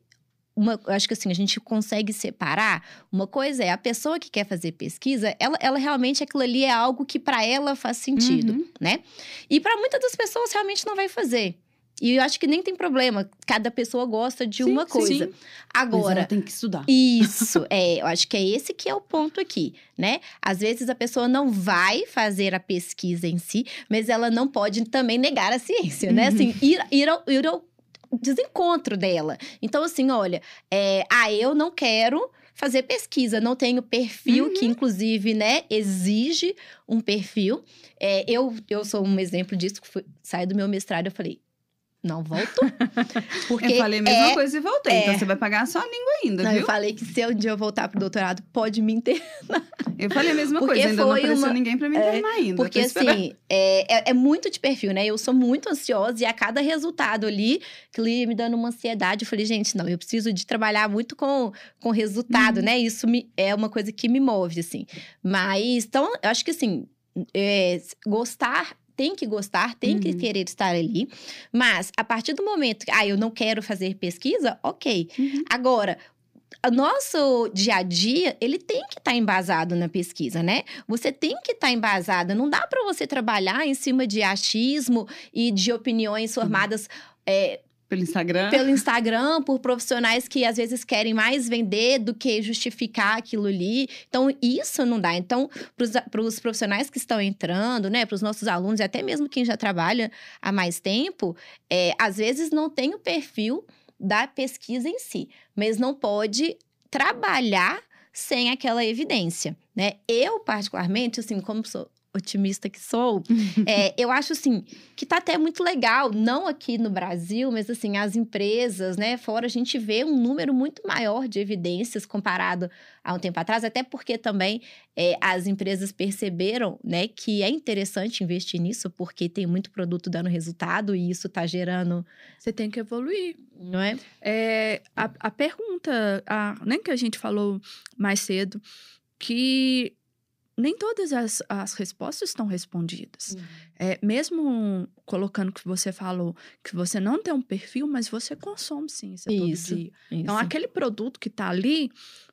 uma, acho que assim, a gente consegue separar. Uma coisa é a pessoa que quer fazer pesquisa, ela, ela realmente aquilo ali é algo que para ela faz sentido, uhum. né? E para muitas das pessoas realmente não vai fazer. E eu acho que nem tem problema. Cada pessoa gosta de sim, uma coisa. Sim. Agora. tem que estudar. Isso, é. Eu acho que é esse que é o ponto aqui, né? Às vezes a pessoa não vai fazer a pesquisa em si, mas ela não pode também negar a ciência, né? Assim, ir, ir, ao, ir ao desencontro dela. Então, assim, olha, é, ah, eu não quero fazer pesquisa, não tenho perfil, uhum. que inclusive, né, exige um perfil. É, eu, eu sou um exemplo disso, que fui, saí do meu mestrado, eu falei, não volto. Porque eu falei a mesma é, coisa e voltei. Então, é... Então você vai pagar só a língua ainda, Não, viu? Eu falei que se um dia eu voltar pro doutorado, pode me internar. Eu falei a mesma porque coisa, ainda não apareceu uma... ninguém pra me é, internar é, ainda. Porque assim, é, é, é, muito de perfil, né? Eu sou muito ansiosa e a cada resultado ali, que me dando uma ansiedade, eu falei, gente, não, eu preciso de trabalhar muito com, com resultado, hum. né? Isso me, é uma coisa que me move, assim. Mas, então, eu acho que assim, é, gostar tem que gostar, tem uhum. que querer estar ali. Mas a partir do momento que, ah, eu não quero fazer pesquisa, ok. Uhum. Agora, o nosso dia a dia, ele tem que estar tá embasado na pesquisa, né? Você tem que estar tá embasada. Não dá para você trabalhar em cima de achismo e de opiniões formadas uhum. é, pelo Instagram? Pelo Instagram, por profissionais que às vezes querem mais vender do que justificar aquilo ali. Então, isso não dá. Então, para os profissionais que estão entrando, né, para os nossos alunos, e até mesmo quem já trabalha há mais tempo, é, às vezes não tem o perfil da pesquisa em si, mas não pode trabalhar sem aquela evidência, né? Eu, particularmente, assim, como sou otimista que sou, é, eu acho assim que tá até muito legal, não aqui no Brasil, mas assim, as empresas, né, fora a gente vê um número muito maior de evidências comparado a um tempo atrás, até porque também é, as empresas perceberam, né, que é interessante investir nisso, porque tem muito produto dando resultado e isso tá gerando. Você tem que evoluir. Não é? é a, a pergunta, a, nem que a gente falou mais cedo, que nem todas as, as respostas estão respondidas. Uhum. É, mesmo colocando que você falou que você não tem um perfil, mas você consome sim isso, todo dia. Isso. Então, aquele produto que está ali,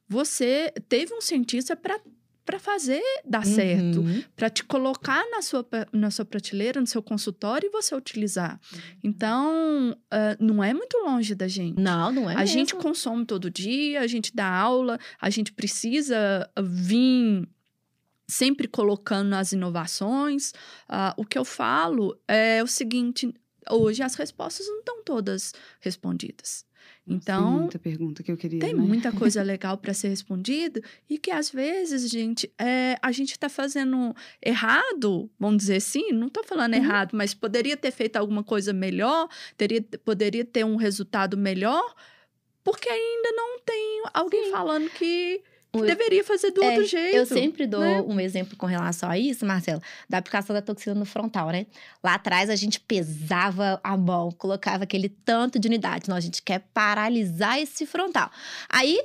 você teve um cientista para para fazer dar uhum. certo, para te colocar na sua, na sua prateleira, no seu consultório e você utilizar. Uhum. Então, uh, não é muito longe da gente. Não, não é. A mesmo. gente consome todo dia, a gente dá aula, a gente precisa vir sempre colocando as inovações. Uh, o que eu falo é o seguinte: hoje as respostas não estão todas respondidas. Então, tem muita pergunta que eu queria. Tem né? muita coisa legal para ser respondida e que às vezes, gente, é, a gente está fazendo errado, vamos dizer assim. Não estou falando uhum. errado, mas poderia ter feito alguma coisa melhor, teria, poderia ter um resultado melhor, porque ainda não tem alguém Sim. falando que que deveria fazer do é, outro jeito. Eu sempre dou né? um exemplo com relação a isso, Marcela, da aplicação da toxina no frontal, né? Lá atrás a gente pesava a mão, colocava aquele tanto de unidade. Não, a gente quer paralisar esse frontal. Aí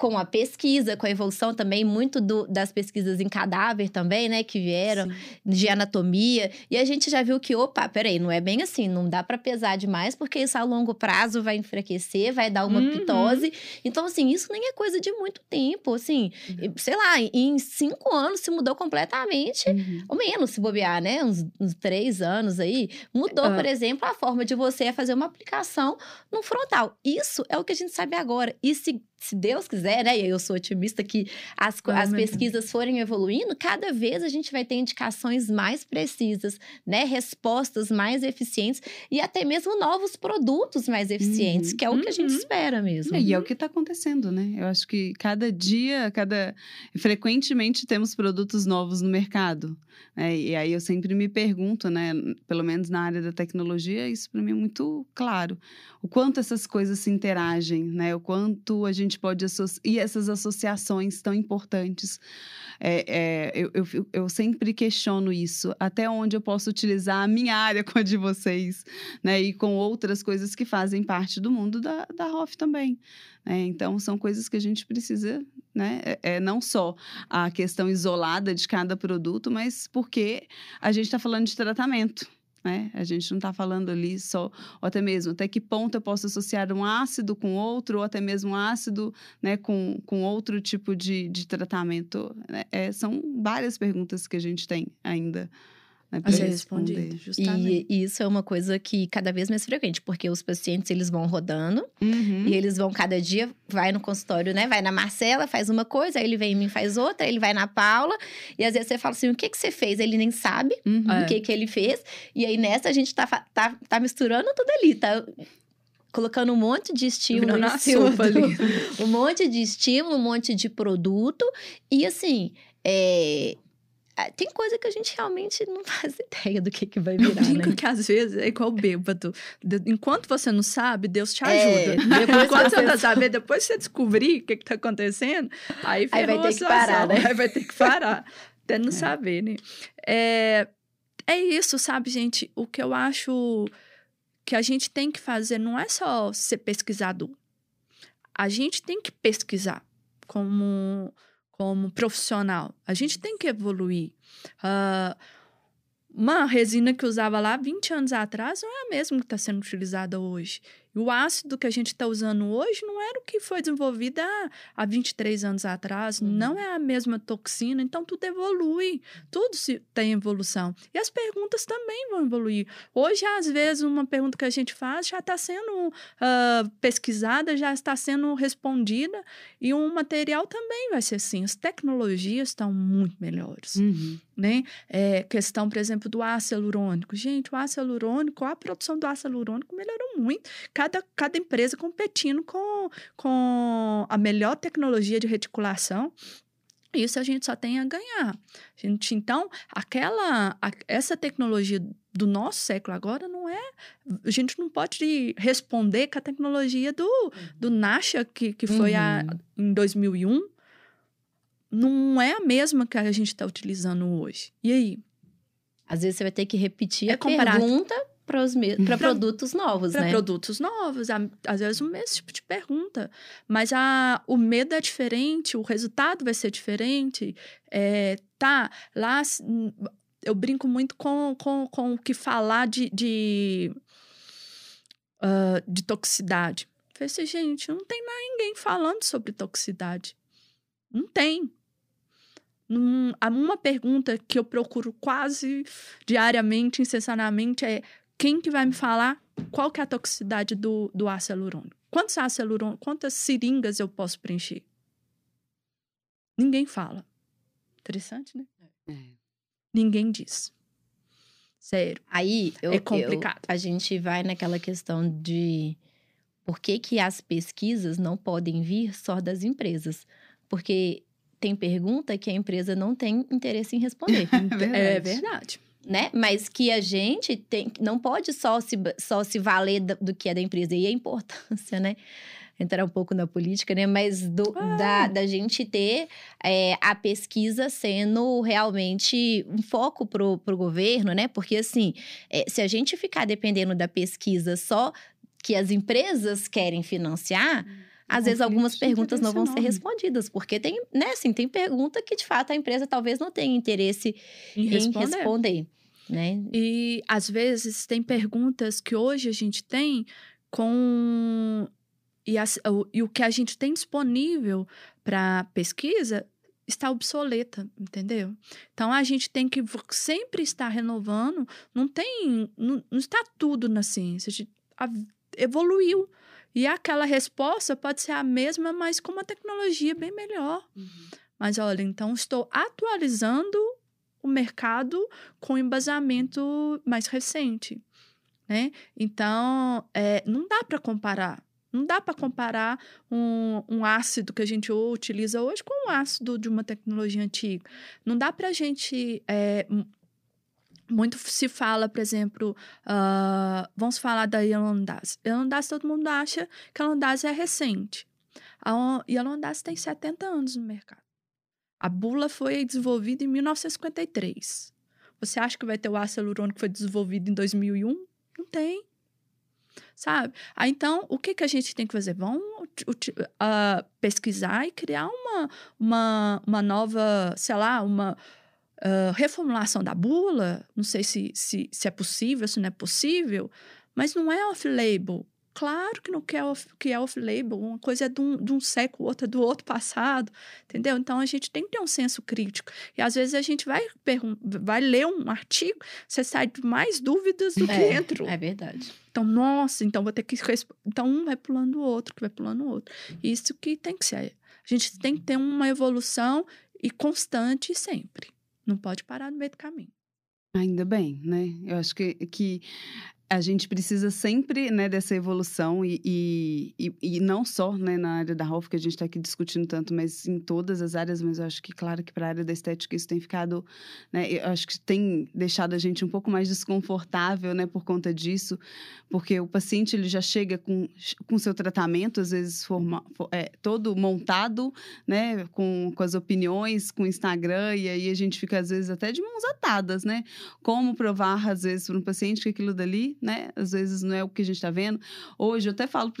com a pesquisa, com a evolução também, muito do, das pesquisas em cadáver também, né, que vieram, Sim. de anatomia. E a gente já viu que, opa, peraí, não é bem assim, não dá para pesar demais, porque isso a longo prazo vai enfraquecer, vai dar uma uhum. pitose. Então, assim, isso nem é coisa de muito tempo, assim, uhum. sei lá, em cinco anos se mudou completamente, uhum. ou menos se bobear, né, uns, uns três anos aí, mudou, por exemplo, a forma de você fazer uma aplicação no frontal. Isso é o que a gente sabe agora. E se se Deus quiser, né? E eu sou otimista que as, as pesquisas forem evoluindo, cada vez a gente vai ter indicações mais precisas, né? Respostas mais eficientes e até mesmo novos produtos mais eficientes, uhum. que é o uhum. que a gente uhum. espera mesmo. É, e é o que está acontecendo, né? Eu acho que cada dia, cada frequentemente temos produtos novos no mercado. Né? E aí eu sempre me pergunto, né? Pelo menos na área da tecnologia, isso para mim é muito claro. O quanto essas coisas se interagem, né? O quanto a gente gente pode associar, e essas associações tão importantes. É, é, eu, eu, eu, sempre questiono isso, até onde eu posso utilizar a minha área com a de vocês, né? E com outras coisas que fazem parte do mundo da, da ROF também. Né? Então, são coisas que a gente precisa, né? É, é, não só a questão isolada de cada produto, mas porque a gente está falando de tratamento. Né? A gente não está falando ali só, ou até mesmo, até que ponto eu posso associar um ácido com outro, ou até mesmo um ácido né, com, com outro tipo de, de tratamento. Né? É, são várias perguntas que a gente tem ainda né, para responder. E, e, isso é uma coisa que cada vez mais frequente, porque os pacientes eles vão rodando uhum. e eles vão cada dia vai no consultório, né? Vai na Marcela, faz uma coisa, aí ele vem em mim faz outra, aí ele vai na Paula e às vezes você fala assim, o que que você fez? Ele nem sabe uhum. o que que ele fez. E aí nessa a gente tá, tá, tá misturando tudo ali, tá colocando um monte de estímulo na sopa ali. um monte de estímulo, um monte de produto e assim, é, tem coisa que a gente realmente não faz ideia do que, que vai virar. Eu brinco né? que às vezes é igual bêbado. Enquanto você não sabe, Deus te é, ajuda. É, Enquanto você não sabe, depois você descobrir o que, está acontecendo, aí, aí vai ter que parar, né? Aí vai ter que parar. até não é. saber, né? É, é isso, sabe, gente? O que eu acho que a gente tem que fazer não é só ser pesquisador. A gente tem que pesquisar como como profissional. A gente tem que evoluir. Uh, uma resina que usava lá 20 anos atrás não é a mesma que está sendo utilizada hoje. E o ácido que a gente está usando hoje não era o que foi desenvolvido há, há 23 anos atrás, uhum. não é a mesma toxina, então tudo evolui, tudo se, tem evolução. E as perguntas também vão evoluir. Hoje, às vezes, uma pergunta que a gente faz já está sendo uh, pesquisada, já está sendo respondida, e um material também vai ser assim. As tecnologias estão muito melhores. Uhum. Né? É, questão, por exemplo, do ácido hialurônico. Gente, o ácido hialurônico, a produção do ácido hialurônico melhorou muito cada, cada empresa competindo com, com a melhor tecnologia de reticulação. Isso a gente só tem a ganhar. A gente, então, aquela, a- essa tecnologia do nosso século agora não é. A gente não pode responder com a tecnologia do, do Nasha, que, que foi a, em 2001. Não é a mesma que a gente está utilizando hoje. E aí? Às vezes você vai ter que repetir É a comparar- pergunta para Pra- produtos novos, Para né? produtos novos, às vezes o mesmo tipo de pergunta. Mas a, o medo é diferente, o resultado vai ser diferente. É, tá, lá eu brinco muito com, com, com o que falar de, de, ah, de toxicidade. Falei assim, gente, não tem mais ninguém falando sobre toxicidade. Não tem. Num- uma pergunta que eu procuro quase diariamente, incessantemente, é quem que vai me falar qual que é a toxicidade do, do ácido hialurônico? Quantos ácidos hialurônicos, quantas seringas eu posso preencher? Ninguém fala. Interessante, né? É. Ninguém diz. Sério. Aí eu, É eu- complicado. a gente vai naquela questão de por que, que as pesquisas não podem vir só das empresas? Porque tem pergunta que a empresa não tem interesse em responder. É verdade. Né? Mas que a gente tem, não pode só se, só se valer do, do que é da empresa. E a importância, né? Entrar um pouco na política, né? Mas do, Ah. da, da gente ter é, a pesquisa sendo realmente um foco pro, pro governo, né? Porque, assim, é, se a gente ficar dependendo da pesquisa só que as empresas querem financiar, às vezes algumas perguntas não vão ser respondidas, porque tem, né, assim, tem pergunta que de fato a empresa talvez não tenha interesse Em em responder. responder, né? E às vezes tem perguntas que hoje a gente tem com. E, as- o- e o que a gente tem disponível para pesquisa está obsoleta, entendeu? Então a gente tem que sempre estar renovando. Não tem. Não, não está tudo na ciência. A gente a- evoluiu. E aquela resposta pode ser a mesma, mas com uma tecnologia bem melhor. Mas olha, então estou atualizando o mercado com embasamento mais recente, né? Então, é, não dá para comparar. Não dá para comparar um, um ácido que a gente utiliza hoje com um ácido de uma tecnologia antiga. Não dá para a gente. é, muito se fala, por exemplo, ah, vamos falar da Yalandase. Yalandase, todo mundo acha que a Yalandase é recente. A Yalandase tem 70 anos no mercado. A bula foi desenvolvida em 1953. Você acha que vai ter o ácido hialurônico que foi desenvolvido em 2001? Não tem. Sabe? Ah, então, o que, que a gente tem que fazer? Vamos ah, pesquisar e criar uma, uma, uma nova, sei lá, uma ah, reformulação da bula. Não sei se, se, se é possível, se não é possível, mas não é off-label. Claro que não que é off- que é off-label. Uma coisa é de um, de um século, outra é do outro passado. Entendeu? Então a gente tem que ter um senso crítico. E às vezes a gente vai, vai ler um artigo, você sai de mais dúvidas do que É, entrou. É verdade. Então, nossa, então vou ter que. Então, um vai pulando o outro, que vai pulando o outro. Isso que tem que ser. A gente tem que ter uma evolução e constante sempre. Não pode parar no meio do caminho. Ainda bem, né? Eu acho que, que a gente precisa sempre né, dessa evolução e, e, e, não só né, na área da health que a gente está aqui discutindo tanto, mas em todas as áreas. Mas eu acho que, claro, que para a área da estética isso tem ficado, né? Eu acho que tem deixado a gente um pouco mais desconfortável, né, por conta disso, porque o paciente ele já chega com com seu tratamento às vezes forma, fo- é, todo montado, né, com, com as opiniões, com o Instagram e aí a gente fica às vezes até de mãos atadas, né? como provar, às vezes, para um paciente que aquilo dali, né? Às vezes não é o que a gente está vendo. Hoje, eu até falo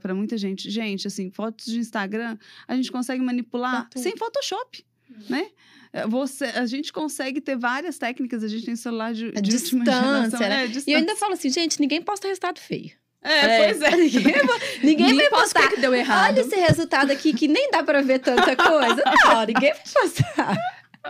para muita gente, gente, assim, fotos de Instagram, a gente consegue manipular sem Photoshop, né? É, Você, a gente consegue ter várias técnicas, a gente tem celular de, A de distância, geração. né? É, E eu distância. ainda falo assim, gente, ninguém posta resultado feio. É, pois é. Ninguém, ninguém vai postar. que que deu errado. Olha esse resultado aqui que nem dá pra ver tanta coisa. Não, ninguém vai postar.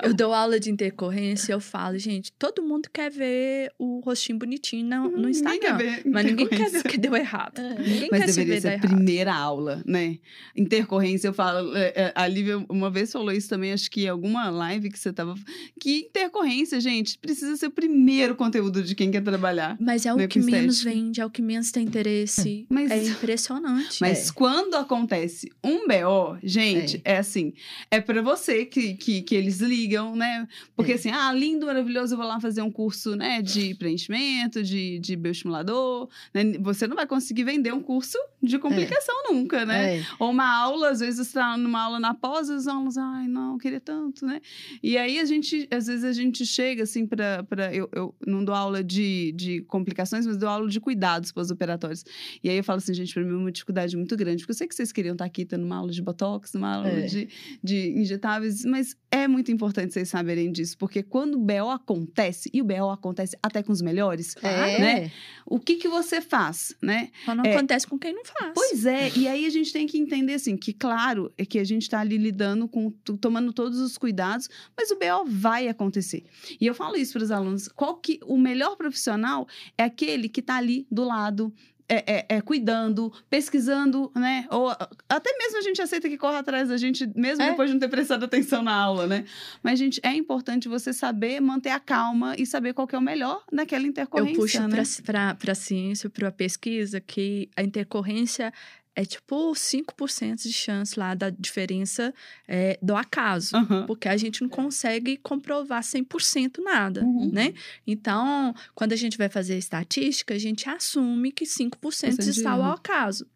Eu dou aula de intercorrência, eu falo, gente, todo mundo quer ver o rostinho bonitinho no, no Instagram. Ninguém quer ver Mas ninguém quer ver o que deu errado. É. Ninguém Mas quer se deveria ver ser a errado. primeira aula, né? Intercorrência, eu falo. é, é, A Lívia uma vez falou isso também, acho que em alguma live que você tava. Que intercorrência, gente, precisa ser o primeiro conteúdo de quem quer trabalhar. Mas é o Né, que menos vende, é o que menos tem interesse. Mas- É impressionante. Mas quando acontece um BO, gente, é, assim, é pra você que, que, que eles ligam, né? Porque É. assim, ah, lindo, maravilhoso, eu vou lá fazer um curso, né, de preenchimento, de, de bioestimulador, né? Você não vai conseguir vender um curso de complicação nunca, né? É. Ou uma aula, às vezes você tá numa aula na pós, os alunos, ai, não, eu queria tanto, né? E aí a gente, às vezes a gente chega assim pra eu, eu não dou aula de, de complicações, mas dou aula de cuidados pós-operatórios. E aí eu falo assim, gente, pra mim é uma dificuldade muito grande, porque eu sei que vocês queriam estar aqui tendo uma aula de botox, uma aula É. de, de injetáveis, mas é muito importante vocês saberem disso, porque quando o BO acontece, e o BO acontece até com os melhores, É. né? O que que você faz, né? Só não É. acontece com quem não faz. Pois é, e aí a gente tem que entender assim, que claro, é que a gente está ali lidando com, tomando todos os cuidados, mas o BO vai acontecer. E eu falo isso para os alunos, qual que o melhor profissional é aquele que está ali do lado, é, é- é cuidando, pesquisando, né? Ou até mesmo a gente aceita que corra atrás da gente, mesmo É. depois de não ter prestado atenção na aula, né? Mas, gente, é importante você saber manter a calma e saber qual que é o melhor naquela Eu intercorrência, puxo né? para a ciência, para a pesquisa, que a intercorrência é tipo 5% de chance lá da diferença é, do acaso. Aham. Porque a gente não consegue comprovar 100% nada, Uhum. né? Então, quando a gente vai fazer estatística, a gente assume que 5% de está ao acaso.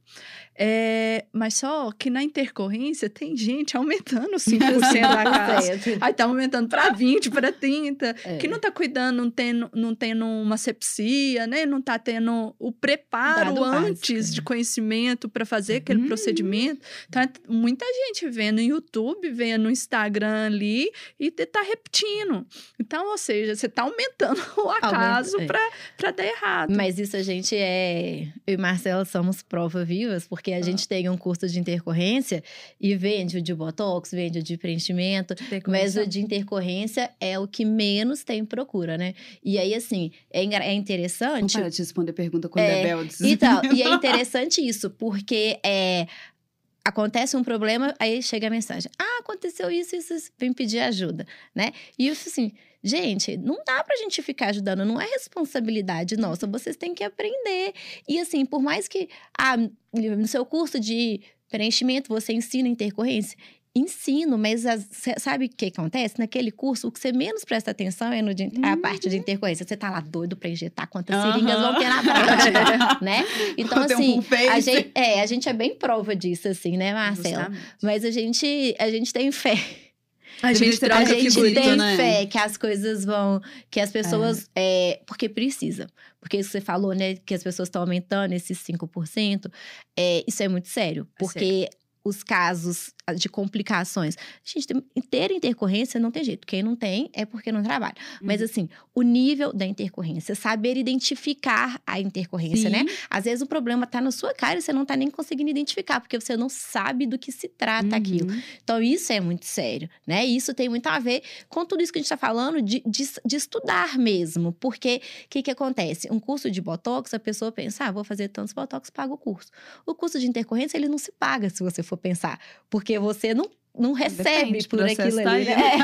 É, mas só que na intercorrência tem gente aumentando 5% do acaso. Certo. Aí tá aumentando para 20, para 30, É. que não tá cuidando, não tendo, não tendo uma sepsia, né? Não tá tendo o preparo Dado básico, antes né? de conhecimento para fazer aquele Uhum. procedimento. Então, é muita gente vendo no YouTube, vendo no Instagram ali e tá repetindo. Então, ou seja, você tá aumentando o acaso é. para dar errado. Mas isso a gente é. Eu e Marcela somos prova vivas, porque a Ah. gente tem um curso de intercorrência e vende o de botox, vende o de preenchimento. Mas o de intercorrência é o que menos tem procura, né? E aí, assim, é, é Não interessante. para de responder pergunta quando é, É, Beldes. Então, e é interessante isso, porque é, acontece um problema, aí chega a mensagem: Ah, aconteceu isso, isso, isso, vem pedir ajuda, né? E isso assim. Gente, não dá pra gente ficar ajudando, não é responsabilidade nossa, vocês têm que aprender. E assim, por mais que ah, no seu curso de preenchimento você ensina intercorrência, ensino, mas as- sabe o que acontece? Naquele curso, o que você menos presta atenção é no de- a parte de intercorrência. Você tá lá doido pra injetar quantas Aham. seringas vão ter na prática, né? Então, assim, a gente, é, a gente é bem prova disso, assim, né, Marcela? Justamente. Mas a gente, a gente tem fé. A gente A troca Troca gente figurino, tem né? fé que as coisas vão. Que as pessoas. é, porque precisa. Porque isso que você falou, né? Que as pessoas estão aumentando esses 5%. É, isso é muito sério. É Porque os casos de complicações. Gente, ter intercorrência não tem jeito. Quem não tem é porque não trabalha. Mas, assim, o nível da intercorrência, saber identificar a intercorrência, né? Às vezes o problema tá na sua cara e você não tá nem conseguindo identificar, porque você não sabe do que se trata aquilo. Uhum. Então, isso é muito sério, né? Isso tem muito a ver com tudo isso que a gente está falando de, de, de estudar mesmo. Porque o que, que acontece? Um curso de Botox, a pessoa pensa, ah, vou fazer tantos Botox, paga o curso. O curso de intercorrência, ele não se paga, se você for pensar. Porque você não, não recebe Depende, por aquilo tá ali. né? né?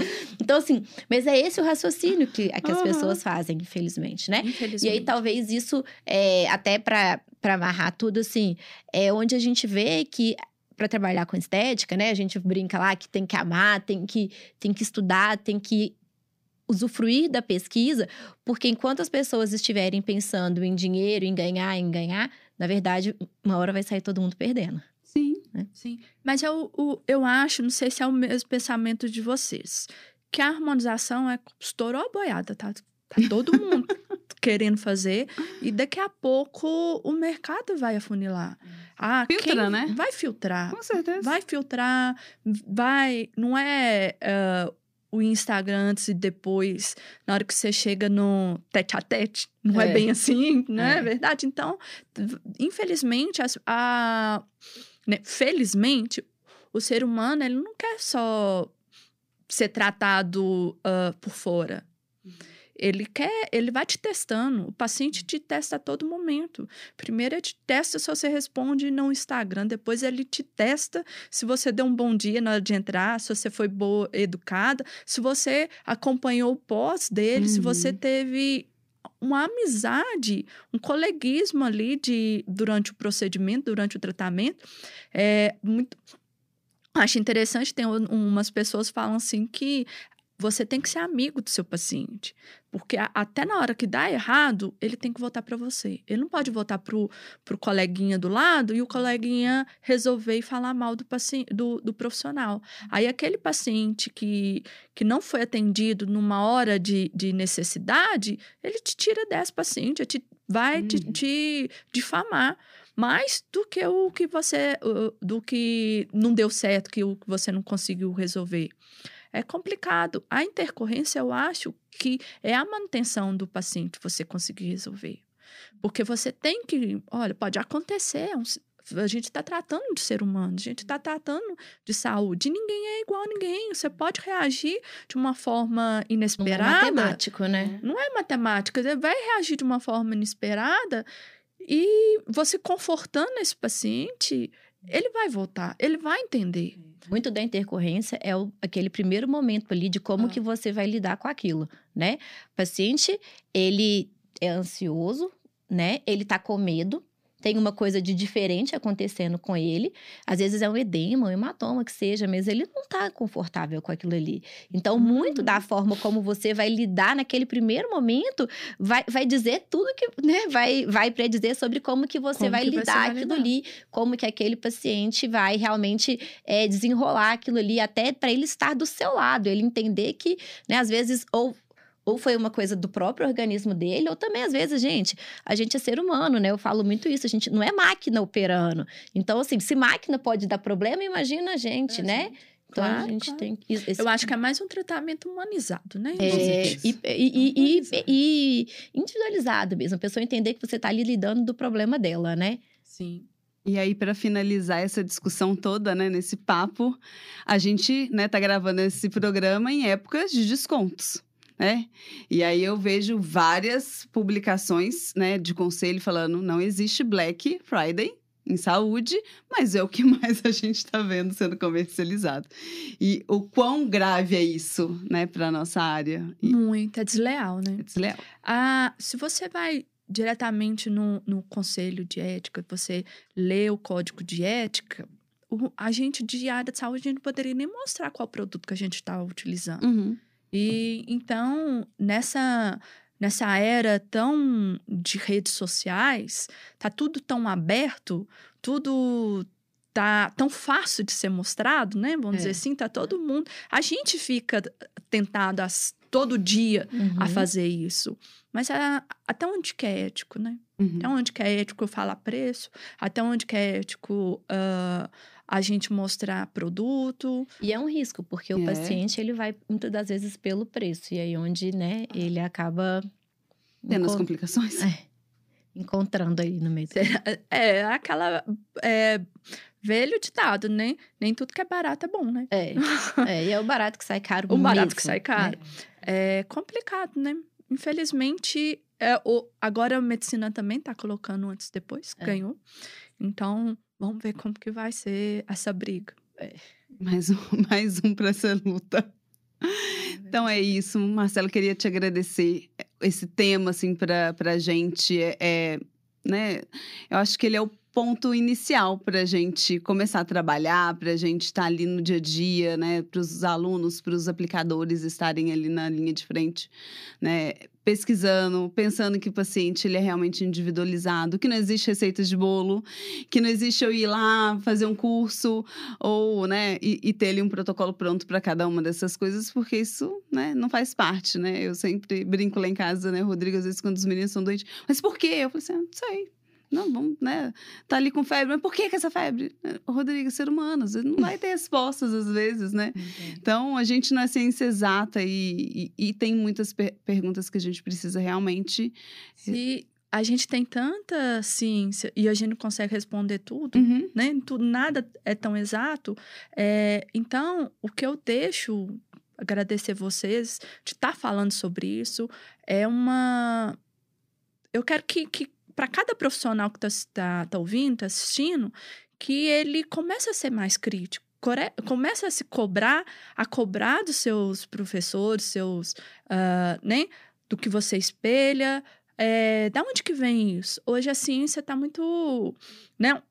então, assim, mas é esse o raciocínio que, que as pessoas fazem, infelizmente, né? Infelizmente. E aí, talvez isso, é, até para amarrar tudo, assim, é onde a gente vê que para trabalhar com estética, né? A gente brinca lá que tem que amar, tem que, tem que estudar, tem que usufruir da pesquisa, porque enquanto as pessoas estiverem pensando em dinheiro, em ganhar, em ganhar, na verdade, uma hora vai sair todo mundo perdendo. Sim. Sim, mas eu, o- eu acho, não sei se é o mesmo pensamento de vocês, que a harmonização é estourou a boiada, tá? Tá todo mundo querendo fazer e daqui a pouco o mercado vai afunilar. Ah, Filtra, quem né? Vai filtrar. Com certeza. Vai filtrar, vai. Não é ah, o Instagram antes e depois, na hora que você chega no tete a tete. Não é, É. bem assim, não é, É. verdade? Então, infelizmente, as- a, né, felizmente, o ser humano ele não quer só ser tratado uh, por fora. Uhum. Ele quer, ele vai te testando. O paciente te testa a todo momento. Primeiro ele te testa se você responde no Instagram, depois ele te testa se você deu um bom dia na hora de entrar, se você foi boa, educada, se você acompanhou o pós dele, uhum. se você uhum. teve uma amizade, um coleguismo ali de, durante o procedimento, durante o tratamento. É muito. Acho interessante, tem umas pessoas falam assim que você tem que ser amigo do seu paciente. Porque a, até na hora que dá errado, ele tem que voltar para você. Ele não pode voltar pro, pro coleguinha do lado e o coleguinha resolver e falar mal do, paciente, do, do profissional. Aí aquele paciente que, que não foi atendido numa hora de, de necessidade, ele te tira dessa paciente, te, vai uhum. te, te difamar mais do que o que você do que não deu certo, que o que você não conseguiu resolver é complicado. A intercorrência, eu acho que é a manutenção do paciente você conseguir resolver. Porque você tem que, olha, pode acontecer, é a gente está tratando de ser humano, a gente está tratando de saúde. Ninguém é igual a ninguém. Você pode reagir de uma forma inesperada. Não é matemático, né? Não é matemática. Você vai reagir de uma forma inesperada e você confortando esse paciente, ele vai voltar, ele vai entender. Muito da intercorrência é o, aquele primeiro momento ali de como ah. que você vai lidar com aquilo, né? O paciente, ele é ansioso, né? Ele tá com medo, tem uma coisa de diferente acontecendo com ele. Às vezes é um edema, um hematoma que seja, mas ele não está confortável com aquilo ali. Então, muito da uhum. forma como você vai lidar naquele primeiro momento vai, vai dizer tudo que, né? Vai, vai predizer sobre como que você como vai que lidar você vai aquilo lidar. ali, como que aquele paciente vai realmente é, desenrolar aquilo ali, até para ele estar do seu lado, ele entender que, né, às vezes, ou ou foi uma coisa do próprio organismo dele, ou também, às vezes, gente, a gente é ser humano, né? Eu falo muito isso, a gente não é máquina operando. Então, assim, se máquina pode dar problema, imagina a gente, é, né? Gente. Então claro, a gente claro. tem. Esse... Eu acho que é mais um tratamento humanizado, né? É, e, e, e, e, individualizado mesmo. A pessoa entender que você está ali lidando do problema dela, né? Sim. E aí, para finalizar essa discussão toda, né, nesse papo, a gente né, tá gravando esse programa em épocas de descontos né? E aí eu vejo várias publicações, né, de conselho falando não existe Black Friday em saúde, mas é o que mais a gente está vendo sendo comercializado. E o quão grave é isso, né, para nossa área? E... Muito, é desleal, né? É desleal. Ah, se você vai diretamente no, no conselho de ética, você lê o código de ética, o, a gente de área de saúde, a gente não poderia nem mostrar qual produto que a gente está utilizando. Uhum. E então, nessa nessa era tão de redes sociais, tá tudo tão aberto, tudo tá tão fácil de ser mostrado, né? Vamos é. dizer assim, tá todo mundo. A gente fica tentado a, todo dia uhum. a fazer isso. Mas a, até onde que é ético, né? Uhum. Até onde que é ético falar preço? Até onde que é ético uh, a gente mostrar produto. E é um risco, porque é. o paciente ele vai muitas das vezes pelo preço. E aí onde, né, ele acaba tendo as complicações. É, encontrando aí no meio. É, é aquela é, velho ditado, né? Nem tudo que é barato é bom, né? É, é e é o barato que sai caro. o mesmo, barato que sai caro. É, é complicado, né? Infelizmente, é, o, agora a medicina também está colocando antes e depois, é. ganhou. Então, Vamos ver como que vai ser essa briga. É. Mais um, mais um para essa luta. Então é isso, Marcelo, queria te agradecer esse tema assim para a gente é, é, né? Eu acho que ele é o ponto inicial para a gente começar a trabalhar, para a gente estar tá ali no dia a dia, né? Para os alunos, para os aplicadores estarem ali na linha de frente, né? Pesquisando, pensando que o paciente ele é realmente individualizado, que não existe receitas de bolo, que não existe eu ir lá fazer um curso ou, né? E, e ter ali um protocolo pronto para cada uma dessas coisas, porque isso, né? Não faz parte, né? Eu sempre brinco lá em casa, né, Rodrigo, às vezes quando os meninos são doentes, mas por quê? Eu falei assim, ah, não sei não, vamos, né? Tá ali com febre. Mas por que, que essa febre? Rodrigo, ser humano, você não vai ter respostas às vezes, né? Então, a gente não é ciência exata e, e, e tem muitas per perguntas que a gente precisa realmente. Se a gente tem tanta ciência e a gente não consegue responder tudo, uhum. né? Tudo, nada é tão exato. É, então, o que eu deixo agradecer vocês de estar tá falando sobre isso. É uma. Eu quero que, que para cada profissional que está tá, tá ouvindo, está assistindo, que ele comece a ser mais crítico. Começa a se cobrar, a cobrar dos seus professores, seus, uh, né, do que você espelha, é, da onde que vem isso? Hoje a ciência está muito, né,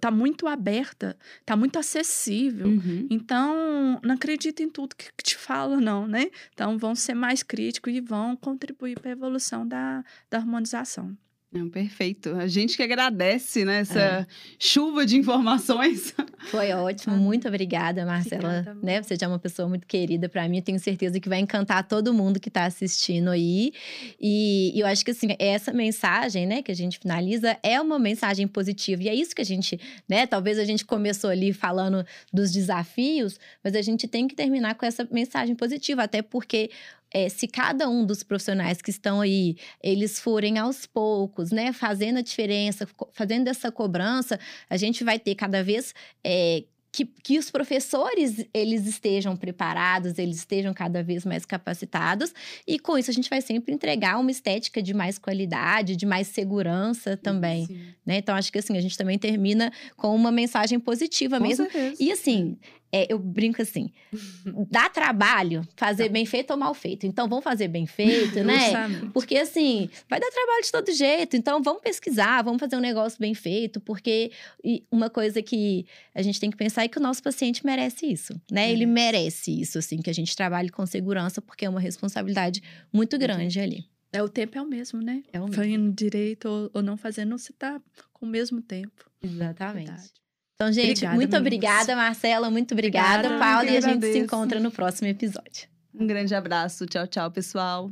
tá muito aberta, tá muito acessível. Uhum. Então, não acredita em tudo que, te fala, não, né? Então, vão ser mais críticos e vão contribuir para a evolução da, da harmonização. Não, perfeito. A gente que agradece, né, essa é. chuva de informações. Foi ótimo. Muito obrigada, Marcela. Obrigada, né? Você já é uma pessoa muito querida para mim. Tenho certeza que vai encantar todo mundo que está assistindo aí. E, e, eu acho que assim, essa mensagem, né, que a gente finaliza é uma mensagem positiva. E é isso que a gente, né? Talvez a gente começou ali falando dos desafios, mas a gente tem que terminar com essa mensagem positiva, até porque é, se cada um dos profissionais que estão aí, eles forem aos poucos, né, fazendo a diferença, fazendo essa cobrança, a gente vai ter cada vez é, que, que os professores eles estejam preparados, eles estejam cada vez mais capacitados e com isso a gente vai sempre entregar uma estética de mais qualidade, de mais segurança também, né? Então acho que assim a gente também termina com uma mensagem positiva com mesmo. Certeza. E assim, é, eu brinco assim, dá trabalho fazer tá. bem feito ou mal feito. Então, vamos fazer bem feito, né? Porque, assim, vai dar trabalho de todo jeito. Então, vamos pesquisar, vamos fazer um negócio bem feito. Porque uma coisa que a gente tem que pensar é que o nosso paciente merece isso, né? Ele merece isso, assim, que a gente trabalhe com segurança, porque é uma responsabilidade muito grande ali. É, o tempo é o mesmo, né? É o mesmo. Fazendo direito ou, ou não fazendo, você tá com o mesmo tempo. Exatamente. Verdade. Então, gente, obrigada, muito obrigada, Marcela. Muito obrigada, obrigada Paula. E a gente se encontra no próximo episódio. Um grande abraço. Tchau, tchau, pessoal.